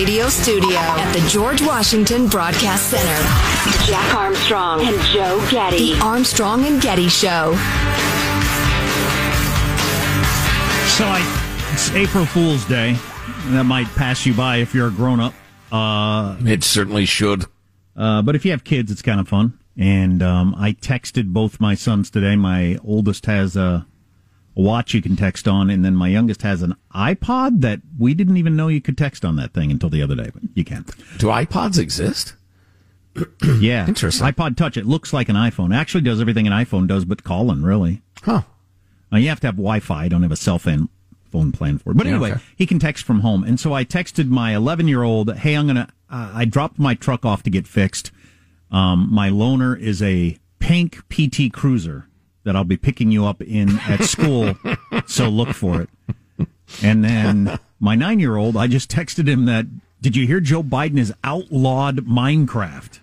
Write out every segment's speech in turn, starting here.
radio studio at the George Washington Broadcast Center. Jack Armstrong and Joe Getty. The Armstrong and Getty Show. So I, it's April Fool's Day. That might pass you by if you're a grown up. Uh, it certainly should. Uh, but if you have kids, it's kind of fun. And um, I texted both my sons today. My oldest has a, a watch you can text on, and then my youngest has an iPod that we didn't even know you could text on that thing until the other day. But you can. Do iPods exist? yeah, Interesting. iPod Touch. It looks like an iPhone. It actually does everything an iPhone does, but calling really. Huh. Now, you have to have Wi-Fi. I don't have a cell phone phone plan for it. But Yeah, anyway, okay. he can text from home. And so I texted my 11 year old, Hey, I'm going to, uh, I dropped my truck off to get fixed. Um, my loaner is a pink PT Cruiser that I'll be picking you up in at school. so look for it. And then my nine year old, I just texted him that, did you hear Joe Biden has outlawed Minecraft?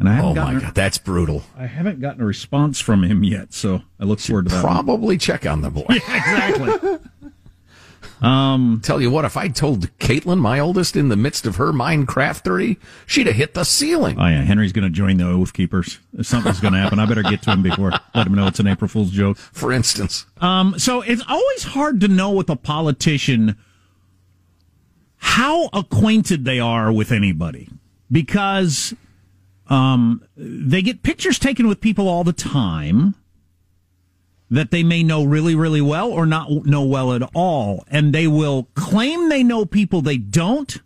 And I haven't Oh my gotten, God, that's brutal. I haven't gotten a response from him yet. So I look forward to that. one. Probably check on the boy. exactly. Tell you what, if I told Caitlin, my oldest, in the midst of her Minecraftery, she'd have hit the ceiling. Oh yeah, Henry's going to join the Oath Keepers. Something's going to happen. I better get to him before let him know it's an April Fool's joke. For instance, Um, so it's always hard to know with a politician how acquainted they are with anybody because um, they get pictures taken with people all the time that they may know really, really well or not know well at all. And they will claim they know people they don't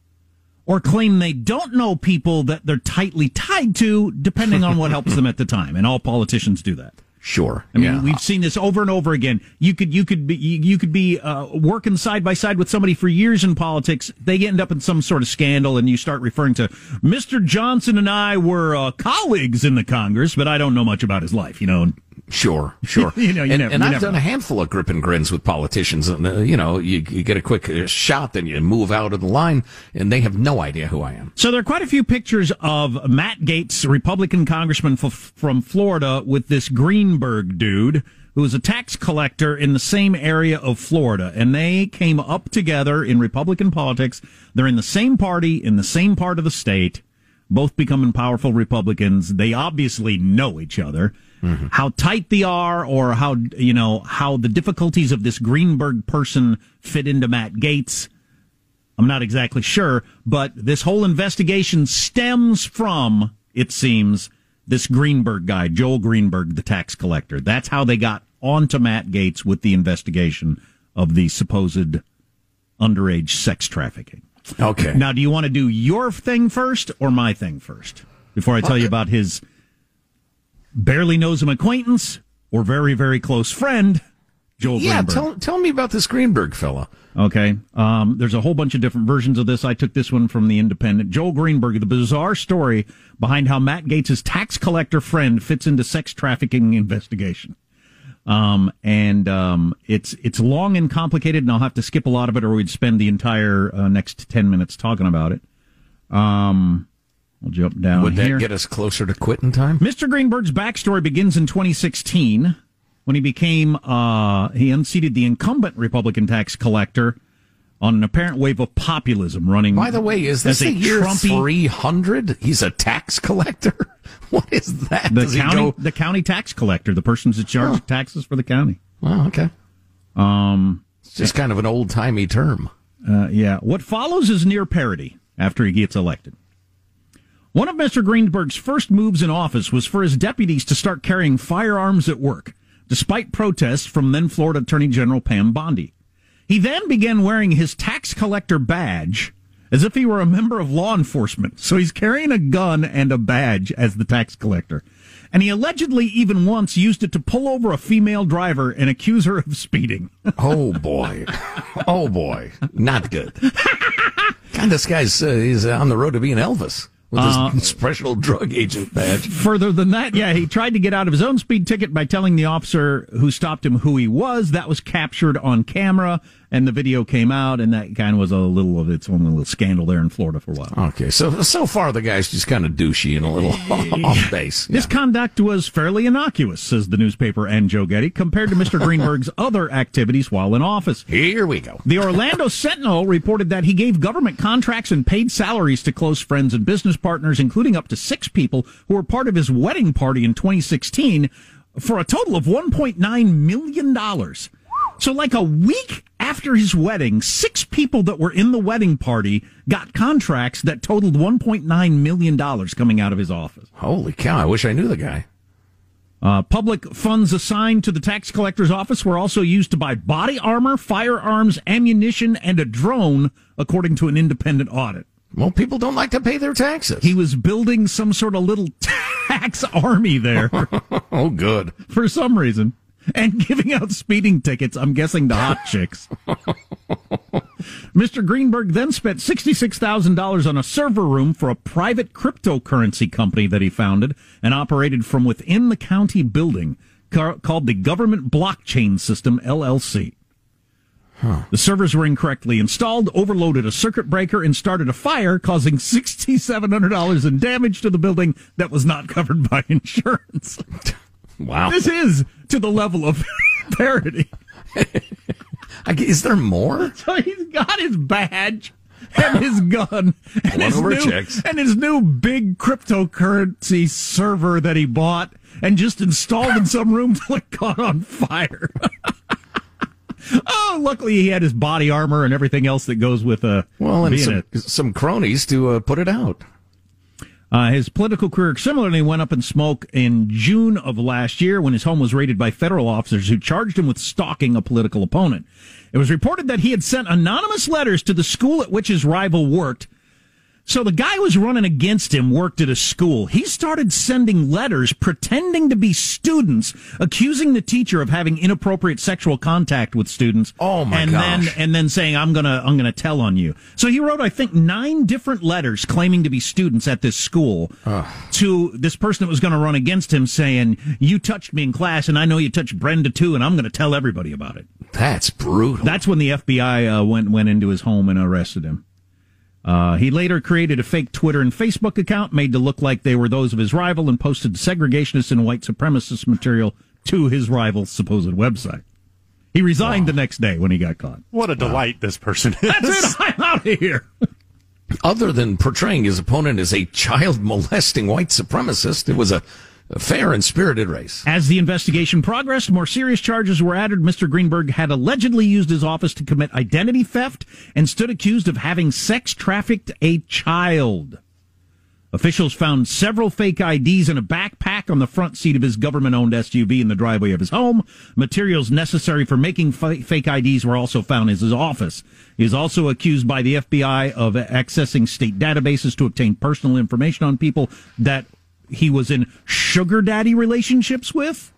or claim they don't know people that they're tightly tied to, depending on what helps them at the time. And all politicians do that. sure. I mean, yeah. we've seen this over and over again. You could, you could be, you, could be uh, working side by side with somebody for years in politics. They end up in some sort of scandal, and you start referring to Mr. Johnson and I were uh, colleagues in the Congress, but I don't know much about his life. You know, Sure, sure. You know, you and never- and you I've never done a handful of grip and grins with politicians. And, uh, you know, you, you get a quick uh, shot, then you move out of the line, and they have no idea who I am. So there are quite a few pictures of Matt Gaetz, Republican congressman f- from Florida, with this Greenberg dude who is a tax collector in the same area of Florida. And they came up together in Republican politics. They're in the same party, in the same part of the state, both becoming powerful Republicans. They obviously know each other. Mm-hmm. How tight they are, or how, you know, how the difficulties of this Greenberg person fit into Matt Gaetz. I'm not exactly sure, but this whole investigation stems from, it seems, this Greenberg guy, Joel Greenberg, the tax collector. That's how they got onto Matt Gaetz with the investigation of the supposed underage sex trafficking. Okay. Now, do you want to do your thing first or my thing first? Before I tell you about his barely knows him acquaintance or very, very close friend, Joel yeah, Greenberg. tell, tell me about this Greenberg fella. Okay. Um, there's a whole bunch of different versions of this. I took this one from the Independent. Joel Greenberg, the bizarre story behind how Matt Gaetz' tax collector friend fits into sex trafficking investigation. Um, and um, it's it's long and complicated, and I'll have to skip a lot of it, or we'd spend the entire uh, next ten minutes talking about it. Um, we'll jump down Would that get us closer to quitting time? Mr. Greenberg's backstory begins in 2016 when he became uh, he unseated the incumbent Republican tax collector on an apparent wave of populism running. By the way, is this the a year Trumpy- 300? He's a tax collector? What is that? the Does county the county tax collector, the person's in charge of taxes for the county. Oh, okay. Um, It's just kind of an old timey term. Uh, yeah. What follows is near parody after he gets elected. One of Mr. Greenberg's first moves in office was for his deputies to start carrying firearms at work, despite protests from then Florida Attorney General Pam Bondi. He then began wearing his tax collector badge as if he were a member of law enforcement. So he's carrying a gun and a badge as the tax collector. And he allegedly even once used it to pull over a female driver and accuse her of speeding. Oh boy. Oh boy. Not good. God, this guy's uh, he's on the road to being Elvis with his uh, special drug agent badge. Further than that, yeah, he tried to get out of his own speed ticket by telling the officer who stopped him who he was. That was captured on camera. And the video came out, and that kind of was a little of its own little scandal there in Florida for a while. Okay, so so far the guy's just kind of douchey and a little off base. His conduct was fairly innocuous, says the newspaper and Joe Getty, compared to Mr. Greenberg's other activities while in office. Here we go. The Orlando Sentinel reported that he gave government contracts and paid salaries to close friends and business partners, including up to six people who were part of his wedding party in 2016, for a total of $1.9 million. So, like a week after his wedding, six people that were in the wedding party got contracts that totaled $1.9 million coming out of his office. Holy cow! I wish I knew the guy. Uh, public funds assigned to the tax collector's office were also used to buy body armor, firearms, ammunition, and a drone, according to an independent audit. Well, people don't like to pay their taxes. He was building some sort of little tax army there oh, good. for some reason and giving out speeding tickets, I'm guessing to hot chicks. Mr. Greenberg then spent $66,000 on a server room for a private cryptocurrency company that he founded and operated from within the county building ca- called the Government Blockchain System LLC. The servers were incorrectly installed, overloaded a circuit breaker, and started a fire, causing $6,700 in damage to the building that was not covered by insurance. Wow. This is to the level of parody. Is there more? So he's got his badge and his gun and his, new, and his new big cryptocurrency server that he bought and just installed in some room till it caught on fire. oh, luckily he had his body armor and everything else that goes with uh, Well, and being some, a some cronies to uh, put it out. Uh, his political career similarly went up in smoke in June of last year when his home was raided by federal officers who charged him with stalking a political opponent. It was reported that he had sent anonymous letters to the school at which his rival worked. So the guy who was running against him worked at a school. He started sending letters pretending to be students, accusing the teacher of having inappropriate sexual contact with students. Oh, my and gosh. then and then saying I'm gonna I'm gonna tell on you. So he wrote I think nine different letters claiming to be students at this school to this person that was going to run against him, saying you touched me in class and I know you touched Brenda too, and I'm going to tell everybody about it. That's brutal. That's when the FBI uh, went went into his home and arrested him. Uh, he later created a fake Twitter and Facebook account made to look like they were those of his rival and posted segregationist and white supremacist material to his rival's supposed website. He resigned the next day when he got caught. What a delight this person is. That's it. I'm out of here. Other than portraying his opponent as a child molesting white supremacist, it was a, a fair and spirited race. As the investigation progressed, more serious charges were added. Mr. Greenberg had allegedly used his office to commit identity theft and stood accused of having sex trafficked a child. Officials found several fake IDs in a backpack on the front seat of his government owned SUV in the driveway of his home. Materials necessary for making fa- fake IDs were also found in his office. He is also accused by the FBI of accessing state databases to obtain personal information on people that he was in sugar daddy relationships with.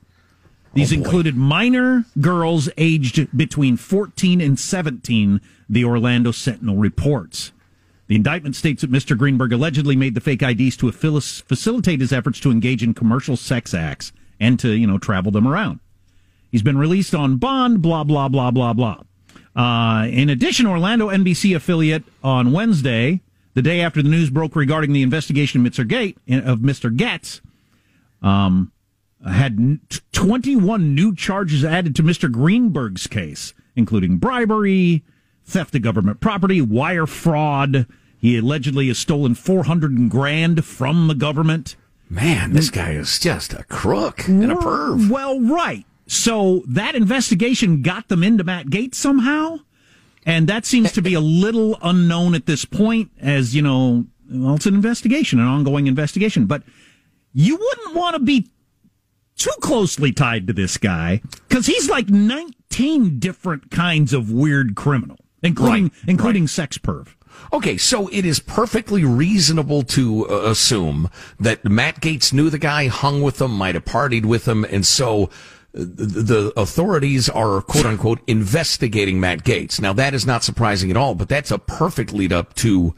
These Oh, included minor girls aged between 14 and 17, the Orlando Sentinel reports. The indictment states that Mr. Greenberg allegedly made the fake IDs to facilitate his efforts to engage in commercial sex acts and to, you know, travel them around. He's been released on bond, blah, blah, blah, blah, blah. Uh, in addition, Orlando NBC affiliate on Wednesday, the day after the news broke regarding the investigation of Mr. Gate, of Mr. Getz, um, had n- t- 21 new charges added to Mr. Greenberg's case, including bribery, theft of government property, wire fraud. He allegedly has stolen 400 grand from the government. Man, this guy is just a crook and a perv. Well, right. So that investigation got them into Matt Gaetz somehow. And that seems to be a little unknown at this point, as, you know, well, it's an investigation, an ongoing investigation. But you wouldn't want to be too closely tied to this guy because he's like 19 different kinds of weird criminal, including, Right, including sex perv. Okay, so it is perfectly reasonable to uh, assume that Matt Gaetz knew the guy, hung with him, might have partied with him, and so the, authorities are quote unquote investigating Matt Gaetz. Now that is not surprising at all, but that's a perfect lead up to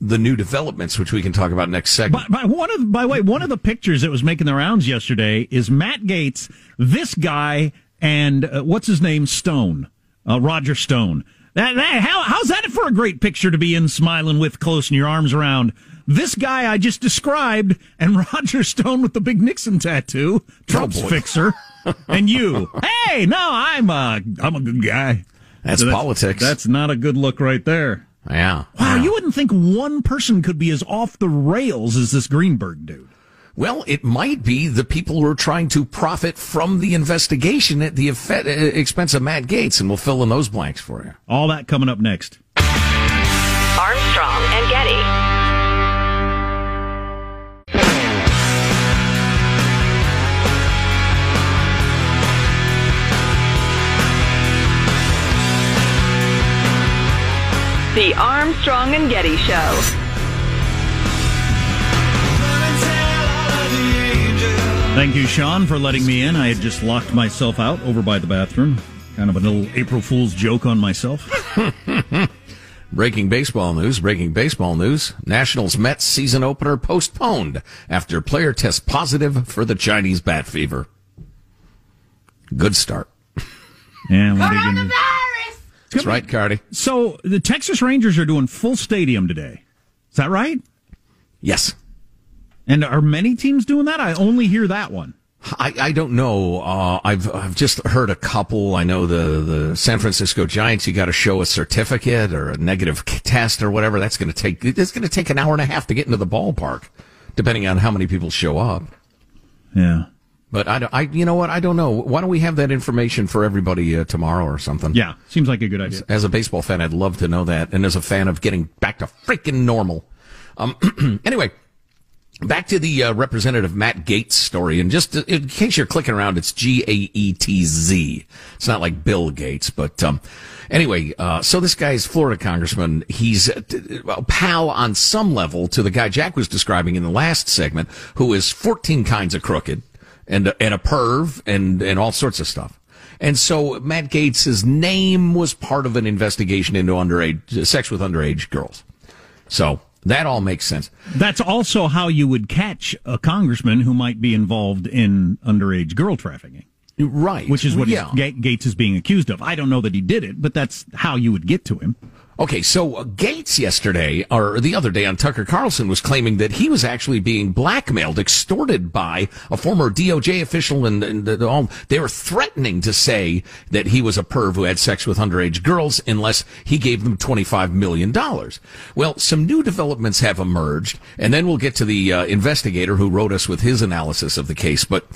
the new developments, which we can talk about next segment. By, by one of by the way, one of the pictures that was making the rounds yesterday is Matt Gaetz, this guy, and uh, what's his name, Stone, Uh, Roger Stone. That, that, how, how's that for a great picture to be in smiling with close and your arms around this guy I just described and Roger Stone with the big Nixon tattoo, Trump's oh fixer, and you. Hey, no, I'm a, I'm a good guy. That's, so that's politics. That's not a good look right there. Yeah. Wow, yeah. you wouldn't think one person could be as off the rails as this Greenberg dude. Well, it might be the people who are trying to profit from the investigation at the uh, expense of Matt Gaetz, and we'll fill in those blanks for you. All that coming up next. Armstrong and Getty. The Armstrong and Getty Show. Thank you, Sean, for letting me in. I had just locked myself out over by the bathroom. Kind of a little April Fool's joke on myself. breaking baseball news, breaking baseball news. Nationals Mets season opener postponed after player tests positive for the Chinese bat fever. Good start. Yeah, that's right, Cardi. So the Texas Rangers are doing full stadium today. Is that right? Yes. And are many teams doing that? I only hear that one. I, I don't know. Uh, I've I've just heard a couple. I know the the San Francisco Giants. You got to show a certificate or a negative test or whatever. That's going to take. It's going to take an hour and a half to get into the ballpark, depending on how many people show up. Yeah. But I, I, you know what? I don't know. Why don't we have that information for everybody uh, tomorrow or something? Yeah, seems like a good idea. As, as, a baseball fan, I'd love to know that, and as a fan of getting back to freaking normal. Um, anyway, back to the uh, Representative Matt Gaetz story, and just in case you're clicking around, it's G A E T Z. It's not like Bill Gates, but um, anyway. Uh, so this guy's Florida congressman. He's a pal on some level to the guy Jack was describing in the last segment, who is 14 kinds of crooked and and a perv and and all sorts of stuff. And so Matt Gaetz's name was part of an investigation into underage sex with underage girls. So that all makes sense. That's also how you would catch a congressman who might be involved in underage girl trafficking. Right. Which is what yeah. Gaetz is being accused of. I don't know that he did it, but that's how you would get to him. Okay, so Gaetz yesterday, or the other day on Tucker Carlson, was claiming that he was actually being blackmailed, extorted by a former DOJ official, and, and all. They were threatening to say that he was a perv who had sex with underage girls unless he gave them $25 million. Well, some new developments have emerged, and then we'll get to the uh, investigator who wrote us with his analysis of the case. But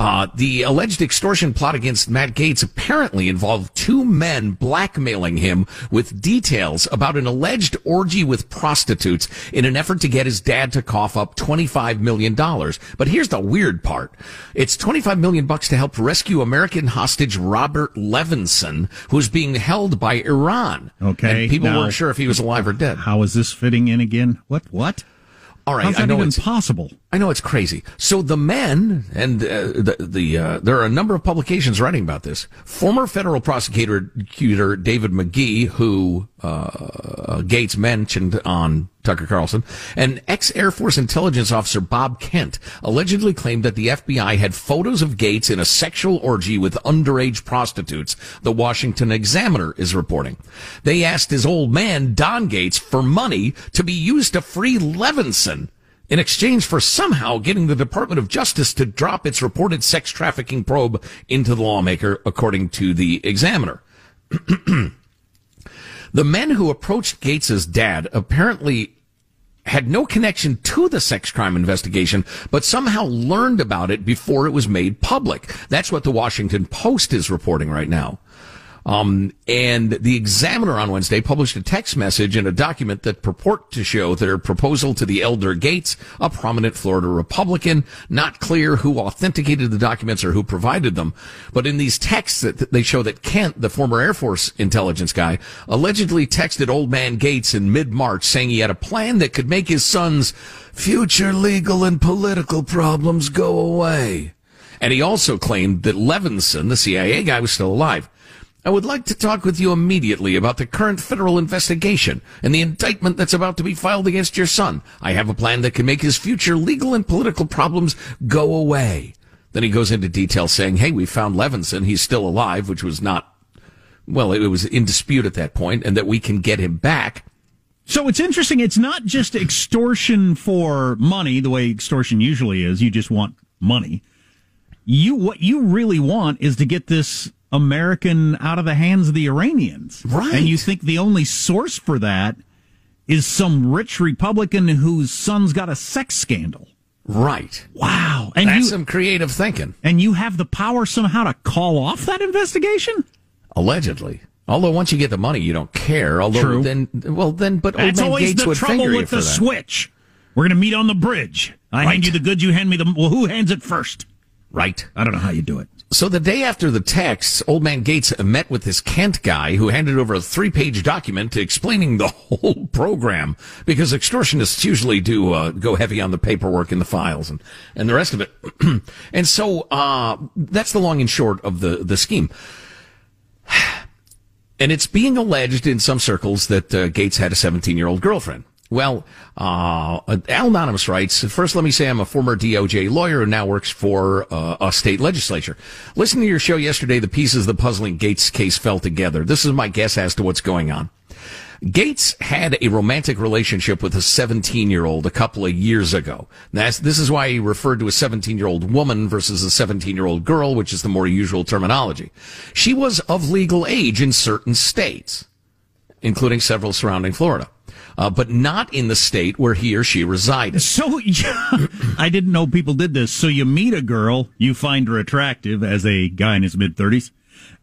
uh, the alleged extortion plot against Matt Gaetz apparently involved two men blackmailing him with details about an alleged orgy with prostitutes in an effort to get his dad to cough up $25 million. But here's the weird part. It's 25 million bucks to help rescue American hostage Robert Levinson, who's being held by Iran. Okay. And people now, weren't sure if he was alive or dead. How is this fitting in again? What? What? All right, How's that I know even it's possible. I know it's crazy. So the men and uh, the the uh, there are a number of publications writing about this. Former federal prosecutor David McGee, who uh, Gaetz mentioned on Tucker Carlson, and ex Air Force intelligence officer Bob Kent allegedly claimed that the FBI had photos of Gaetz in a sexual orgy with underage prostitutes. The Washington Examiner is reporting. They asked his old man Don Gaetz for money to be used to free Levinson in exchange for somehow getting the Department of Justice to drop its reported sex trafficking probe into the lawmaker, according to the Examiner. the men who approached Gaetz's dad apparently had no connection to the sex crime investigation, but somehow learned about it before it was made public. That's what the Washington Post is reporting right now. Um, and the Examiner on Wednesday published a text message and a document that purport to show their proposal to the elder Gaetz, a prominent Florida Republican. Not clear who authenticated the documents or who provided them, but in these texts that they show that Kent, the former Air Force intelligence guy, allegedly texted old man Gaetz in mid-March saying he had a plan that could make his son's future legal and political problems go away. And he also claimed that Levinson, the CIA guy, was still alive. I would like to talk with you immediately about the current federal investigation and the indictment that's about to be filed against your son. I have a plan that can make his future legal and political problems go away. Then he goes into detail saying, hey, we found Levinson. He's still alive, which was not well, it was in dispute at that point, and that we can get him back. So it's interesting. It's not just extortion for money, the way extortion usually is. You just want money. You what you really want is to get this American out of the hands of the Iranians, right? And you think the only source for that is some rich Republican whose son's got a sex scandal. Right. Wow. And That's you, some creative thinking. And you have the power somehow to call off that investigation? Allegedly. Although once you get the money, you don't care. Although True. then, well, then, but That's man always Gates the would trouble with the that. switch. We're going to meet on the bridge. I right. hand you the goods, you hand me the. Well, who hands it first? Right. I don't know how you do it. So the day after the texts, Old Man Gaetz met with this Kent guy who handed over a three-page document explaining the whole program because extortionists usually do uh, go heavy on the paperwork and the files and, and the rest of it. and so uh, that's the long and short of the the scheme. And it's being alleged in some circles that uh, Gaetz had a 17-year-old girlfriend. Well, uh, Al Anonymous writes, first let me say I'm a former DOJ lawyer who now works for uh, a state legislature. Listening to your show yesterday, the pieces of the puzzling Gaetz case fell together. This is my guess as to what's going on. Gaetz had a romantic relationship with a 17 year old a couple of years ago. That's, this is why he referred to a 17 year old woman versus a 17 year old girl, which is the more usual terminology. She was of legal age in certain states, including several surrounding Florida uh, but not in the state where he or she resided. So yeah, I didn't know people did this. So you meet a girl, you find her attractive as a guy in his mid thirties,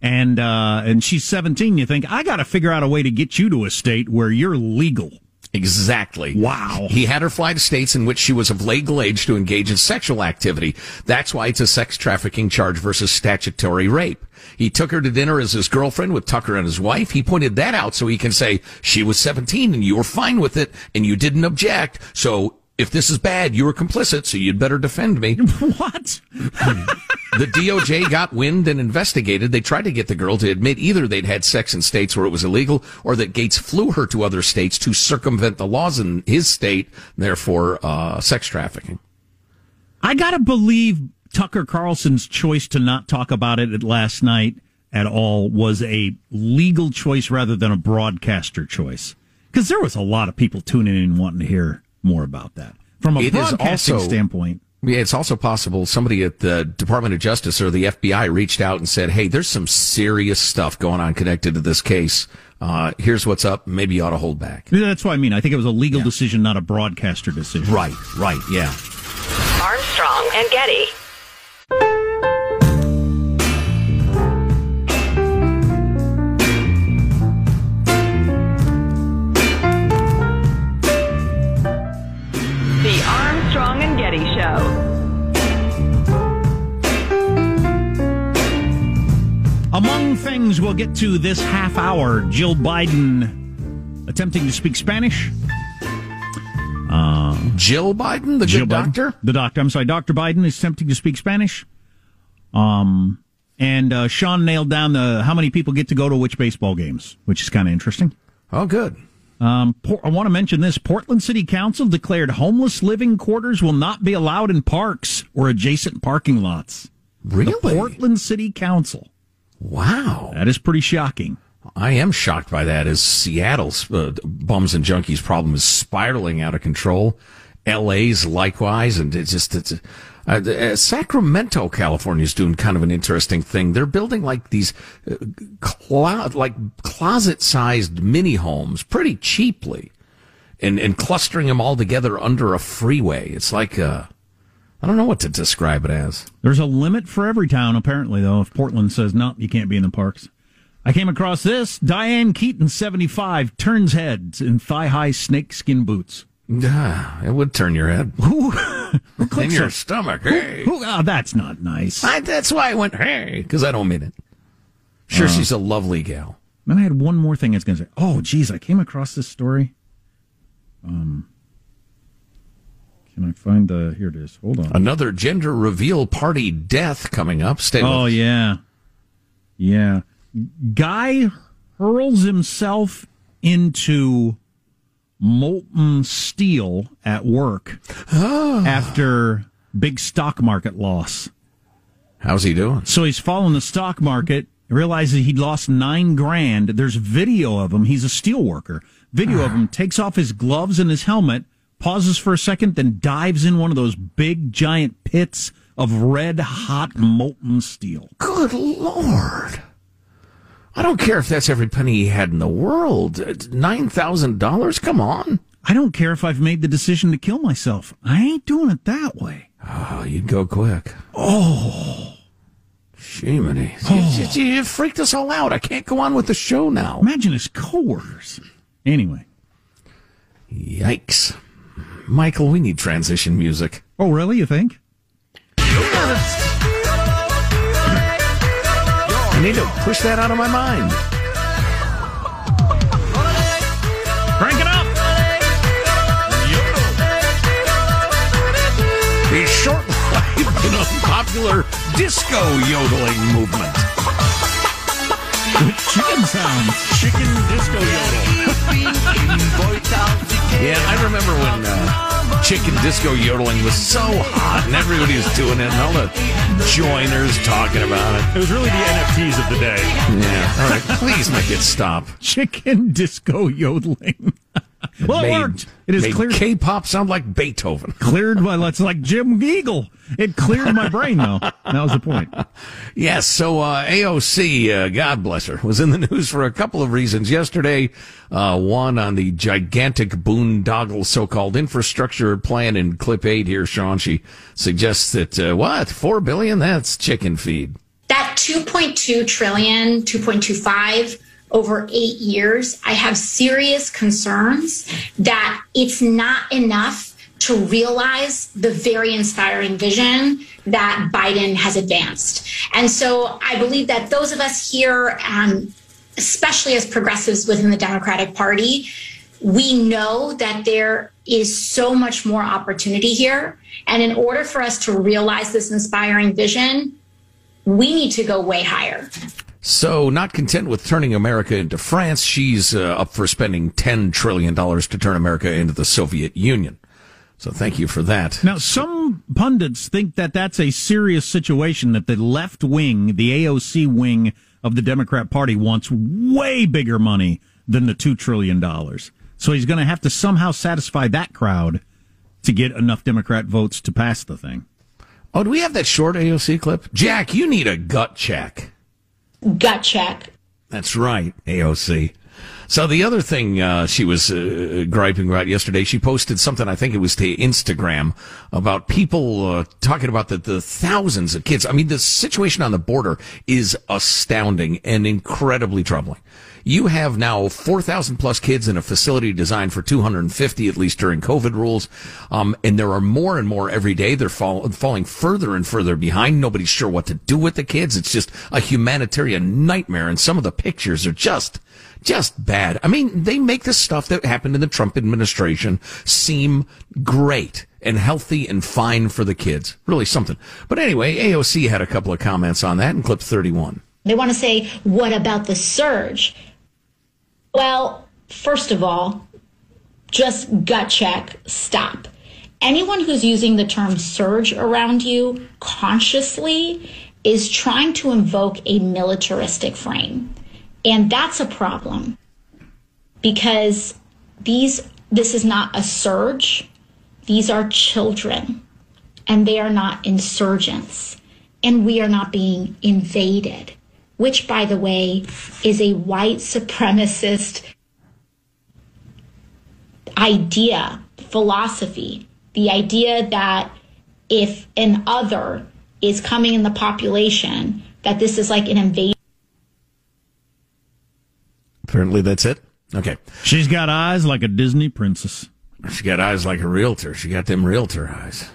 and uh, and she's seventeen. You think I got to figure out a way to get you to a state where you're legal. Exactly. Wow. He had her fly to states in which she was of legal age to engage in sexual activity. That's why it's a sex trafficking charge versus statutory rape. He took her to dinner as his girlfriend with Tucker and his wife. He pointed that out so he can say she was 17 and you were fine with it and you didn't object. So if this is bad, you were complicit, so you'd better defend me. What? the DOJ got wind and investigated. They tried to get the girl to admit either they'd had sex in states where it was illegal or that Gaetz flew her to other states to circumvent the laws in his state, therefore, uh, sex trafficking. I gotta believe Tucker Carlson's choice to not talk about it last night at all was a legal choice rather than a broadcaster choice. Because there was a lot of people tuning in wanting to hear more about that from a it broadcasting also, standpoint. Yeah, it's also possible somebody at the Department of Justice or the FBI reached out and said, "Hey, there's some serious stuff going on connected to this case. Uh, here's what's up. Maybe you ought to hold back." Yeah, that's what I mean. I think it was a legal yeah. decision, not a broadcaster decision. Right. Right. Yeah. Armstrong and Getty. We'll get to this half hour, Jill Biden attempting to speak Spanish. Uh, Jill Biden, the Jill good Biden, doctor? The doctor. I'm sorry, Dr. Biden is attempting to speak Spanish. Um, and uh, Sean nailed down the how many people get to go to which baseball games, which is kind of interesting. Oh, good. Um, I want to mention this. Portland City Council declared homeless living quarters will not be allowed in parks or adjacent parking lots. Really? The Portland City Council. Wow. That is pretty shocking. I am shocked by that as Seattle's uh, bums and junkies problem is spiraling out of control. LA's likewise. And it's just, it's, uh, uh, Sacramento, California is doing kind of an interesting thing. They're building like these, uh, clo- like closet sized mini homes pretty cheaply and, and clustering them all together under a freeway. It's like, uh, I don't know what to describe it as. There's a limit for every town, apparently, though. If Portland says, no, you can't be in the parks. I came across this. Diane Keaton, 75, turns heads in thigh high snakeskin boots. Ah, it would turn your head. Who, who in your stomach. Hey. Oh, that's not nice. I, that's why I went, hey, because I don't mean it. Sure, uh, she's a lovely gal. Then I had one more thing I was going to say. Oh, geez, I came across this story. Um, can I find the? Here it is. Hold on. Another gender reveal party death coming up. Stay. Oh yeah, yeah. Guy hurls himself into molten steel at work oh. after big stock market loss. How's he doing? So he's following the stock market realizes he'd lost nine grand. There's video of him. He's a steel worker. Video of ah. him takes off his gloves and his helmet, pauses for a second, then dives in one of those big giant pits of red hot molten steel. Good Lord. I don't care if that's every penny he had in the world. $9,000? Come on. I don't care if I've made the decision to kill myself. I ain't doing it that way. Oh, you'd go quick. Oh. Shemini. Oh. You, you, you freaked us all out. I can't go on with the show now. Imagine his coworkers. Anyway. Yikes. Michael, we need transition music. Oh, really? You think? I need to push that out of my mind. Crank it up! The short-lived and unpopular disco yodeling movement. Chicken sounds. Chicken disco yodel. Yeah, I remember when uh, chicken disco yodeling was so hot and everybody was doing it and all the joiners talking about it. It was really the NFTs of the day. Yeah, all right, please make it stop. Chicken disco yodeling. well, it Made- worked. It is clear. K-pop sound like Beethoven. cleared my. It's like Jim Eagle. It cleared my brain, though. That was the point. Yes, so uh, AOC, uh, God bless her, was in the news for a couple of reasons. Yesterday, uh, one on the gigantic boondoggle so-called infrastructure plan in clip eight here, Sean. She suggests that, uh, what, four billion? That's chicken feed. that 2.2 trillion 2.25 over eight years i have serious concerns that it's not enough to realize the very inspiring vision that biden has advanced. And so i believe that those of us here um, especially as progressives within the democratic party we know that there is so much more opportunity here. And in order for us to realize this inspiring vision we need to go way higher. So, not content with turning America into France, she's uh, up for spending $10 trillion to turn America into the Soviet Union. So, thank you for that. Now, some pundits think that that's a serious situation. That the left wing, the AOC wing of the Democrat Party, wants way bigger money than the two trillion dollars. So he's going to have to somehow satisfy that crowd to get enough Democrat votes to pass the thing. Oh, do we have that short AOC clip? Jack, you need a gut check. Gut check. That's right, AOC. So the other thing uh, she was uh, griping about yesterday, she posted something. I think it was to Instagram about people uh, talking about the, the thousands of kids. I mean, the situation on the border is astounding and incredibly troubling. You have now 4,000 plus kids in a facility designed for 250, at least during COVID rules. Um, and there are more and more every day. They're fall, falling further and further behind. Nobody's sure what to do with the kids. It's just a humanitarian nightmare. And some of the pictures are just, just bad. I mean, they make the stuff that happened in the Trump administration seem great and healthy and fine for the kids. Really something. But anyway, AOC had a couple of comments on that in clip 31. They want to say, what about the surge? Well, first of all, just gut check, stop. Anyone who's using the term surge around you consciously is trying to invoke a militaristic frame. And that's a problem because these this is not a surge. These are children and they are not insurgents and we are not being invaded, which by the way is a white supremacist idea, philosophy, the idea that if an other is coming in the population, that this is like an invasion. Apparently that's it. Okay. She's got eyes like a Disney princess. She got eyes like a realtor. She got them realtor eyes.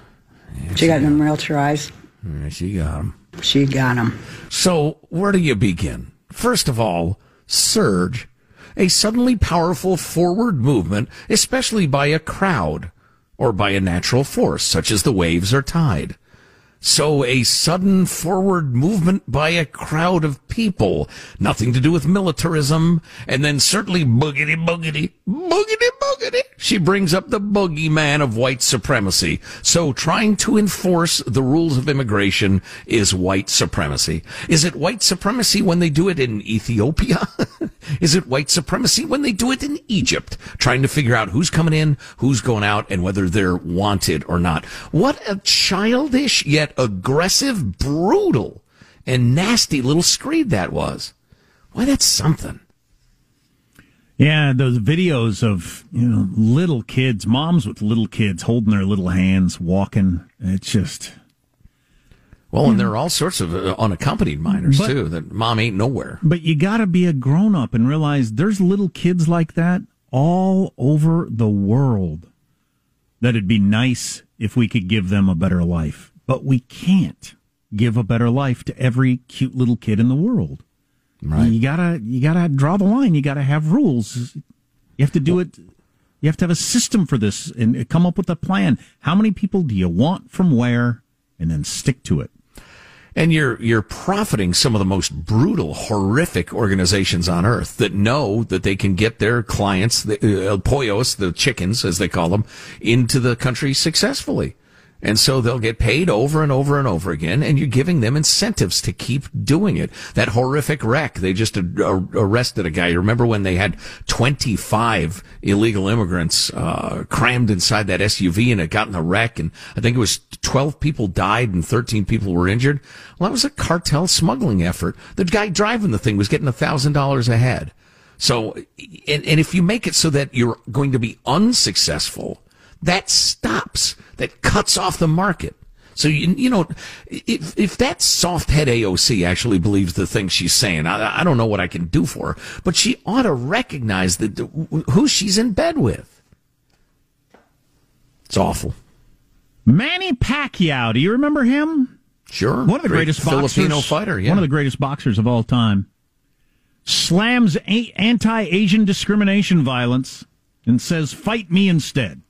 She got them realtor eyes. Yeah, she got them. She got him. So, where do you begin? First of all, surge, a suddenly powerful forward movement, especially by a crowd or by a natural force, such as the waves or tide. So a sudden forward movement by a crowd of people, nothing to do with militarism, and then certainly boogity boogity, boogity boogity. She brings up the boogeyman of white supremacy. So trying to enforce the rules of immigration is white supremacy. Is it white supremacy when they do it in Ethiopia? is it white supremacy when they do it in Egypt? Trying to figure out who's coming in, who's going out, and whether they're wanted or not. What a childish yet aggressive, brutal, and nasty little screed that was. Why, that's something. Yeah, those videos of you know little kids, moms with little kids holding their little hands, walking. It's just well, and there are all sorts of uh, unaccompanied minors But- too. That mom ain't nowhere. But you got to be a grown up and realize there's little kids like that all over the world. That it'd be nice if we could give them a better life, but we can't give a better life to every cute little kid in the world. Right. You gotta, you gotta draw the line. You gotta have rules. You have to do it. You have to have a system for this and come up with a plan. How many people do you want from where, and then stick to it. And you're you're profiting some of the most brutal, horrific organizations on earth that know that they can get their clients, the uh, pollos, the chickens as they call them, into the country successfully. And so they'll get paid over and over and over again, and you're giving them incentives to keep doing it. That horrific wreck, they just arrested a guy. You remember when they had 25 illegal immigrants uh, crammed inside that SUV and it got in a wreck, and I think it was 12 people died and 13 people were injured? Well, that was a cartel smuggling effort. The guy driving the thing was getting $1,000 a head. So, and, and if you make it so that you're going to be unsuccessful, that stops, that cuts off the market. So you, you know, if if that soft head AOC actually believes the thing she's saying, I, I don't know what I can do for her, but she ought to recognize that uh, who she's in bed with. It's awful. Manny Pacquiao, do you remember him? Sure, One of the Great greatest Filipino boxers, fighter. Yeah, one of the greatest boxers of all time. Slams anti-Asian discrimination violence and says, "Fight me instead."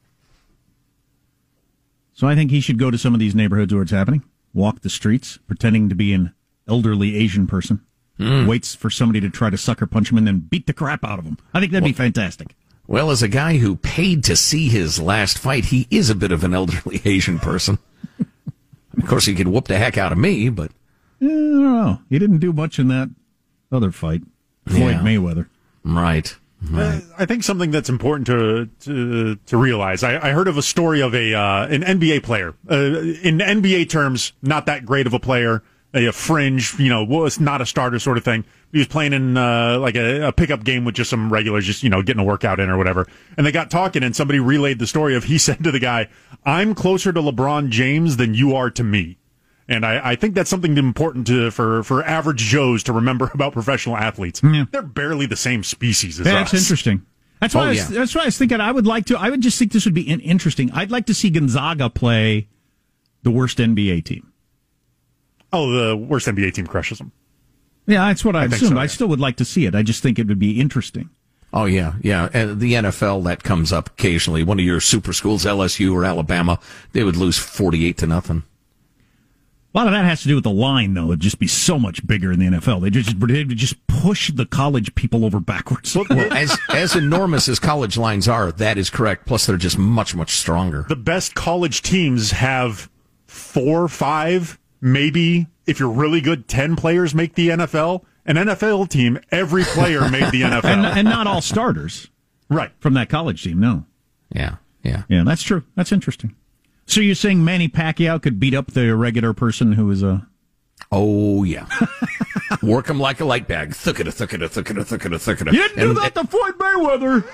So I think he should go to some of these neighborhoods where it's happening, walk the streets, pretending to be an elderly Asian person, waits for somebody to try to sucker punch him, and then beat the crap out of him. I think that'd be fantastic. Well, as a guy who paid to see his last fight, he is a bit of an elderly Asian person. of course, he could whoop the heck out of me, but Eh, I don't know. He didn't do much in that other fight, Floyd Yeah. Mayweather. right. Right. I think something that's important to to, to realize. I, I heard of a story of a uh, an NBA player. Uh, in NBA terms, not that great of a player, a, a fringe. You know, was not a starter sort of thing. He was playing in uh, like a, a pickup game with just some regulars, just you know, getting a workout in or whatever. And they got talking, and somebody relayed the story of he said to the guy, "I'm closer to LeBron James than you are to me." And I, I think that's something important to for, for average Joes to remember about professional athletes. Yeah. They're barely the same species as That's us. interesting. That's oh, why. Oh, I was, yeah. That's why I was thinking. I would like to. I would just think this would be interesting. I'd like to see Gonzaga play the worst NBA team. Oh, the worst NBA team crushes them. Yeah, that's what I, think assumed. so, I still would like to see it. I just think it would be interesting. Oh yeah, yeah. And the NFL that comes up occasionally. One of your super schools, LSU or Alabama, they would lose forty-eight to nothing. A lot of that has to do with the line, though. It'd just be so much bigger in the NFL. They just they would just push the college people over backwards. Well, as as enormous as college lines are, that is correct. Plus, they're just much much stronger. The best college teams have four, five, maybe if you're really good, ten players make the NFL. An NFL team, every player made the NFL. and, and not all starters right. from that college team. No. Yeah, yeah. Yeah, that's true. That's interesting. So you're saying Manny Pacquiao could beat up the regular person who is a Oh yeah. Work him like a light bag. Thuckada, thuckada, thuckada, thuckada, thuckada. You didn't do And- that to Floyd Mayweather.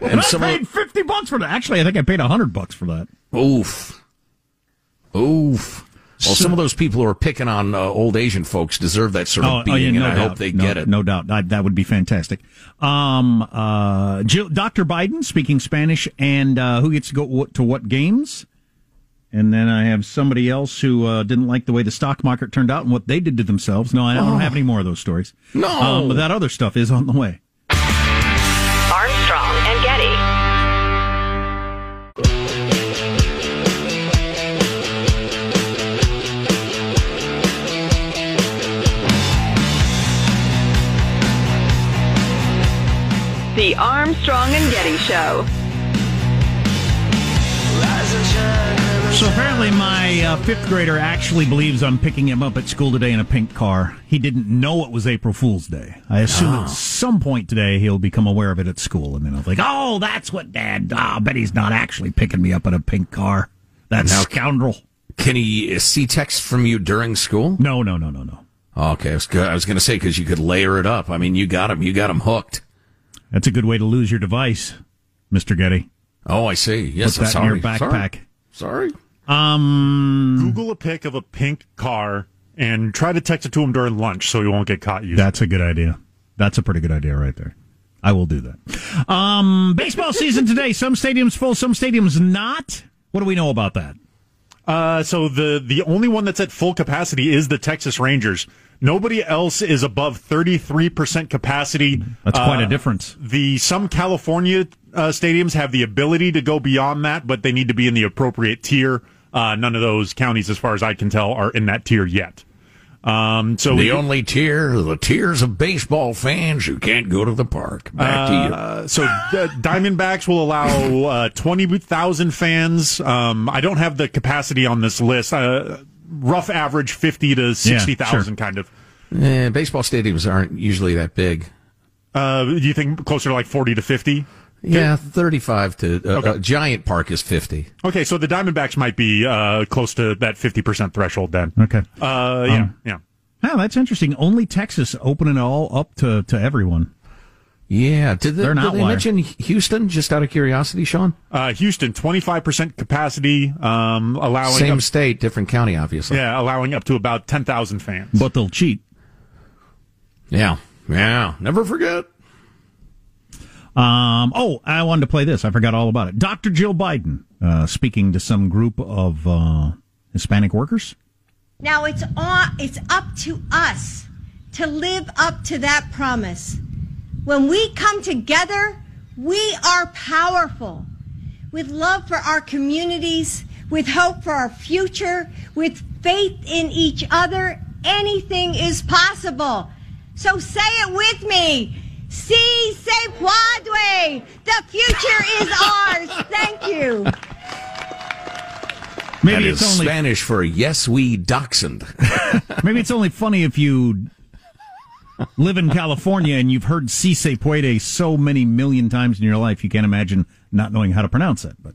And, And I paid fifty bucks for that. Actually, I think I paid hundred bucks for that. Oof. Oof. Well, some of those people who are picking on uh, old Asian folks deserve that sort of beating, and I hope they no, get it. No doubt. I, that would be fantastic. Um, uh, Jill, Dr. Biden speaking Spanish, and uh, who gets to go to what games? and then I have somebody else who uh, didn't like the way the stock market turned out and what they did to themselves. No, I don't oh. have any more of those stories. No, um, but that other stuff is on the way. Armstrong and Getty. The Armstrong and Getty Show. So apparently, my uh, fifth grader actually believes I'm picking him up at school today in a pink car. He didn't know it was April Fool's Day. I assume at some point today he'll become aware of it at school, and then I'll think, "Oh, that's what Dad. Oh, I bet he's not actually picking me up in a pink car. That Now- scoundrel." Can he uh, see text from you during school? No, no, no, no, no. Okay, I was, was going to say because you could layer it up. I mean, you got him. You got him hooked. That's a good way to lose your device, Mister Getty. Oh, I see. Yes, Put that sorry. in your backpack. Sorry. sorry. Um, Google a pic of a pink car and try to text it to him during lunch so he won't get caught using. That's a good idea. That's a pretty good idea right there. I will do that. Um, baseball season today. Some stadiums full, some stadiums not. What do we know about that? Uh, so the the only one that's at full capacity is the Texas Rangers. Nobody else is above 33% capacity. That's quite a Uh, difference. The some California uh, stadiums have the ability to go beyond that, but they need to be in the appropriate tier. Uh, none of those counties, as far as I can tell, are in that tier yet. Um, so The only tier, the tiers of baseball fans who can't go to the park. Back to you. Uh, so uh, Diamondbacks will allow uh, twenty thousand fans. Um, I don't have the capacity on this list. Uh, rough average fifty to sixty thousand, kind of. Eh, baseball stadiums aren't usually that big. Uh, do you think closer to like forty to fifty? Yeah, 35 to uh, Okay. uh, Giant Park is 50. Okay, so the Diamondbacks might be uh, close to that fifty percent threshold then. Okay. Uh, yeah, Um, yeah. Oh, that's interesting. Only Texas opening it all up to, to everyone. Yeah, did, They're did they mention Houston? Just out of curiosity, Sean. Uh, Houston, twenty five percent capacity, um, allowing Same up, state, different county, obviously. yeah, allowing up to about ten thousand fans. But they'll cheat. yeah, yeah. Never forget. Um, oh, I wanted to play this. I forgot all about it. Dr. Jill Biden uh, speaking to some group of uh, Hispanic workers. Now it's on, it's up to us to live up to that promise. When we come together, we are powerful. With love for our communities, with hope for our future, with faith in each other, anything is possible. So say it with me. Si se puede. The future is ours. Thank you. Maybe That it's is only Spanish for yes, we dachshund. maybe it's only funny if you live in California and you've heard "si se puede" so many million times in your life, you can't imagine not knowing how to pronounce it. But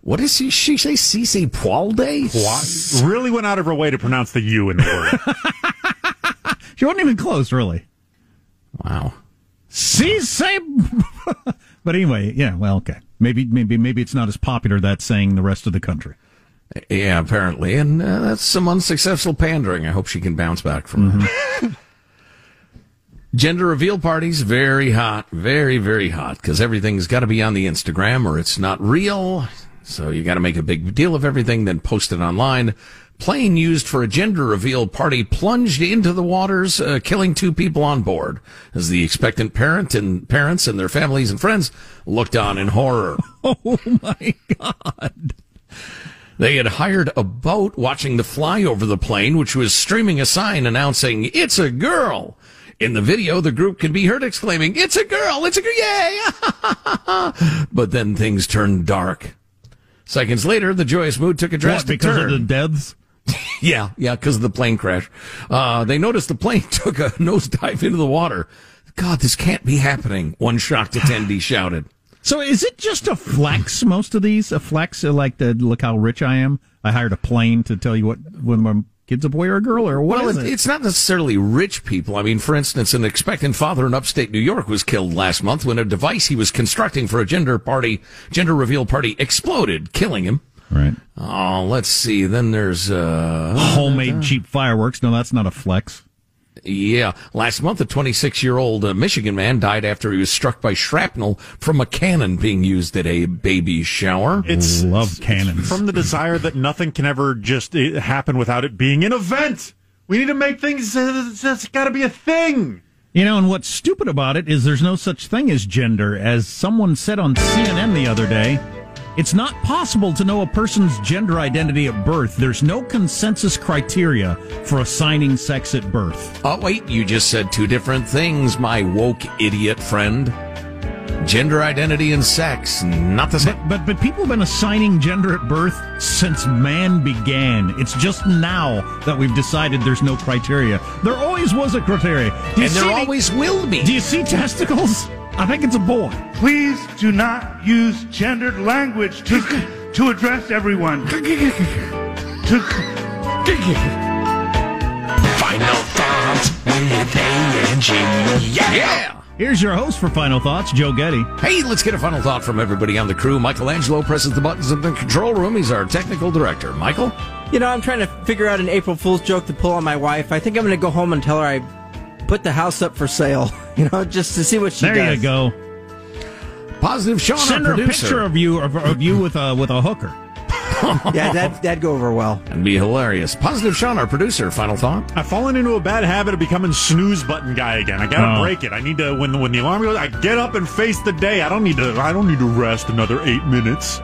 what does she, she say? "Si se Wa- Really went out of her way to pronounce the U in the word. she wasn't even close, really. Wow. Si se. but anyway, yeah. Well, okay. Maybe maybe maybe it's not as popular that saying the rest of the country. Yeah, apparently. And uh, that's some unsuccessful pandering. I hope she can bounce back from that. Gender reveal parties, very hot, very, very hot, because everything's got to be on the Instagram or it's not real. So you got to make a big deal of everything, then post it online. Plane used for a gender reveal party plunged into the waters, uh, killing two people on board as the expectant parent and parents and their families and friends looked on in horror. Oh my god! They had hired a boat watching the fly over the plane, which was streaming a sign announcing, It's a girl. In the video, the group can be heard exclaiming, It's a girl! It's a girl! Yay! but then things turned dark. Seconds later, the joyous mood took a What, drastic because turn. of the deaths? Yeah, yeah, because of the plane crash. Uh, they noticed the plane took a nosedive into the water. God, this can't be happening. One shocked attendee shouted. So is it just a flex? Most of these a flex, uh, like the look how rich I am. I hired a plane to tell you what whether my kid's a boy or a girl, or what well, is it, it? it's not necessarily rich people. I mean, for instance, an expectant father in upstate New York was killed last month when a device he was constructing for a gender party, gender reveal party, exploded, killing him. Right. Oh, let's see. Then there's uh Homemade cheap fireworks. No, that's not a flex. yeah. Last month, a 26 year old uh, Michigan man died after he was struck by shrapnel from a cannon being used at a baby shower. It's Love cannons. from the desire that nothing can ever just uh, happen without it being an event. We need to make things. Uh, it's got to be a thing. You know, and what's stupid about it is there's no such thing as gender. As someone said on CNN the other day, it's not possible to know a person's gender identity at birth. There's no consensus criteria for assigning sex at birth. Oh, wait, you just said two different things, my woke idiot friend. Gender identity and sex, not the same. But, but but people have been assigning gender at birth since man began. It's just now that we've decided there's no criteria. There always was a criteria. And there the- always will be. Do you see testicles? I think it's a boy. Please do not use gendered language to to address everyone. To Final thoughts with A-N-G. Yeah! Here's your host for Final Thoughts, Joe Getty. Hey, let's get a final thought from everybody on the crew. Michelangelo presses the buttons in the control room. He's our technical director. Michael? You know, I'm trying to figure out an April Fool's joke to pull on my wife. I think I'm going to go home and tell her I put the house up for sale. You know, just to see what she There does. you go. Positive Sean, Send our her a picture of you of, of you with a with a hooker. Yeah, that that'd go over well. and be hilarious. Positive Sean, our producer. Final thought? I've fallen into a bad habit of becoming snooze button guy again. I gotta Oh. break it. I need to when the when the alarm goes, I get up and face the day. I don't need to I don't need to rest another eight minutes.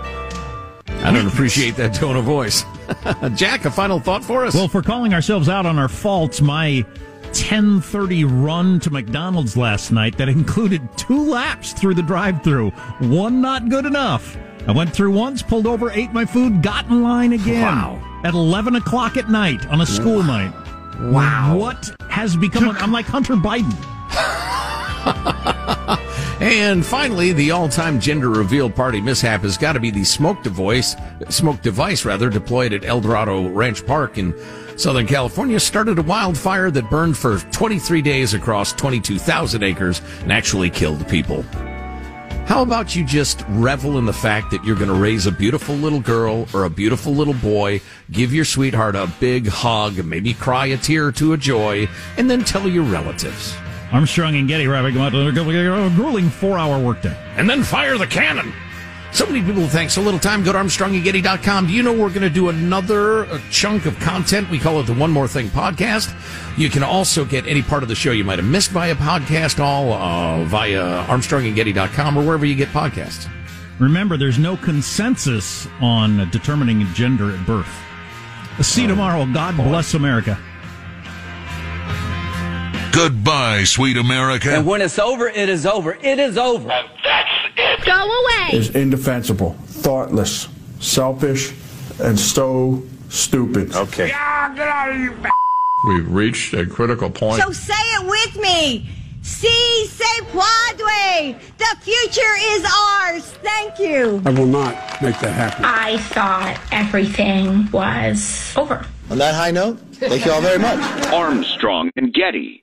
I don't appreciate that tone of voice. Jack, a final thought for us? Well, for calling ourselves out on our faults, my 10:30 run to McDonald's last night that included two laps through the drive-through. One not good enough. I went through once, pulled over, ate my food, got in line again. Wow. At 11 o'clock at night on a school night. Wow. What has become? A, I'm like Hunter Biden. And finally, the all-time gender reveal party mishap has got to be the smoke device, smoke device rather, deployed at El Dorado Ranch Park in Southern California, started a wildfire that burned for 23 days across 22,000 acres and actually killed people. How about you just revel in the fact that you're going to raise a beautiful little girl or a beautiful little boy, give your sweetheart a big hug, maybe cry a tear or two of joy, and then tell your relatives. Armstrong and Getty wrapping up a grueling four-hour workday. and then fire the cannon. So many people think so little time. Go to ArmstrongandGetty.com. Do you know we're going to do another uh, chunk of content? We call it the One More Thing podcast. You can also get any part of the show you might have missed via podcast, all uh, via ArmstrongandGetty.com or wherever you get podcasts. Remember, there's no consensus on determining gender at birth. See you tomorrow. God bless America. Goodbye, sweet America. And when it's over, it is over. It is over. Go away. is indefensible, thoughtless, selfish, and so stupid. Okay. We've reached a critical point. So say it with me. Si se puede. The future is ours. Thank you. I will not make that happen. I thought everything was over. On that high note, thank you all very much. Armstrong and Getty.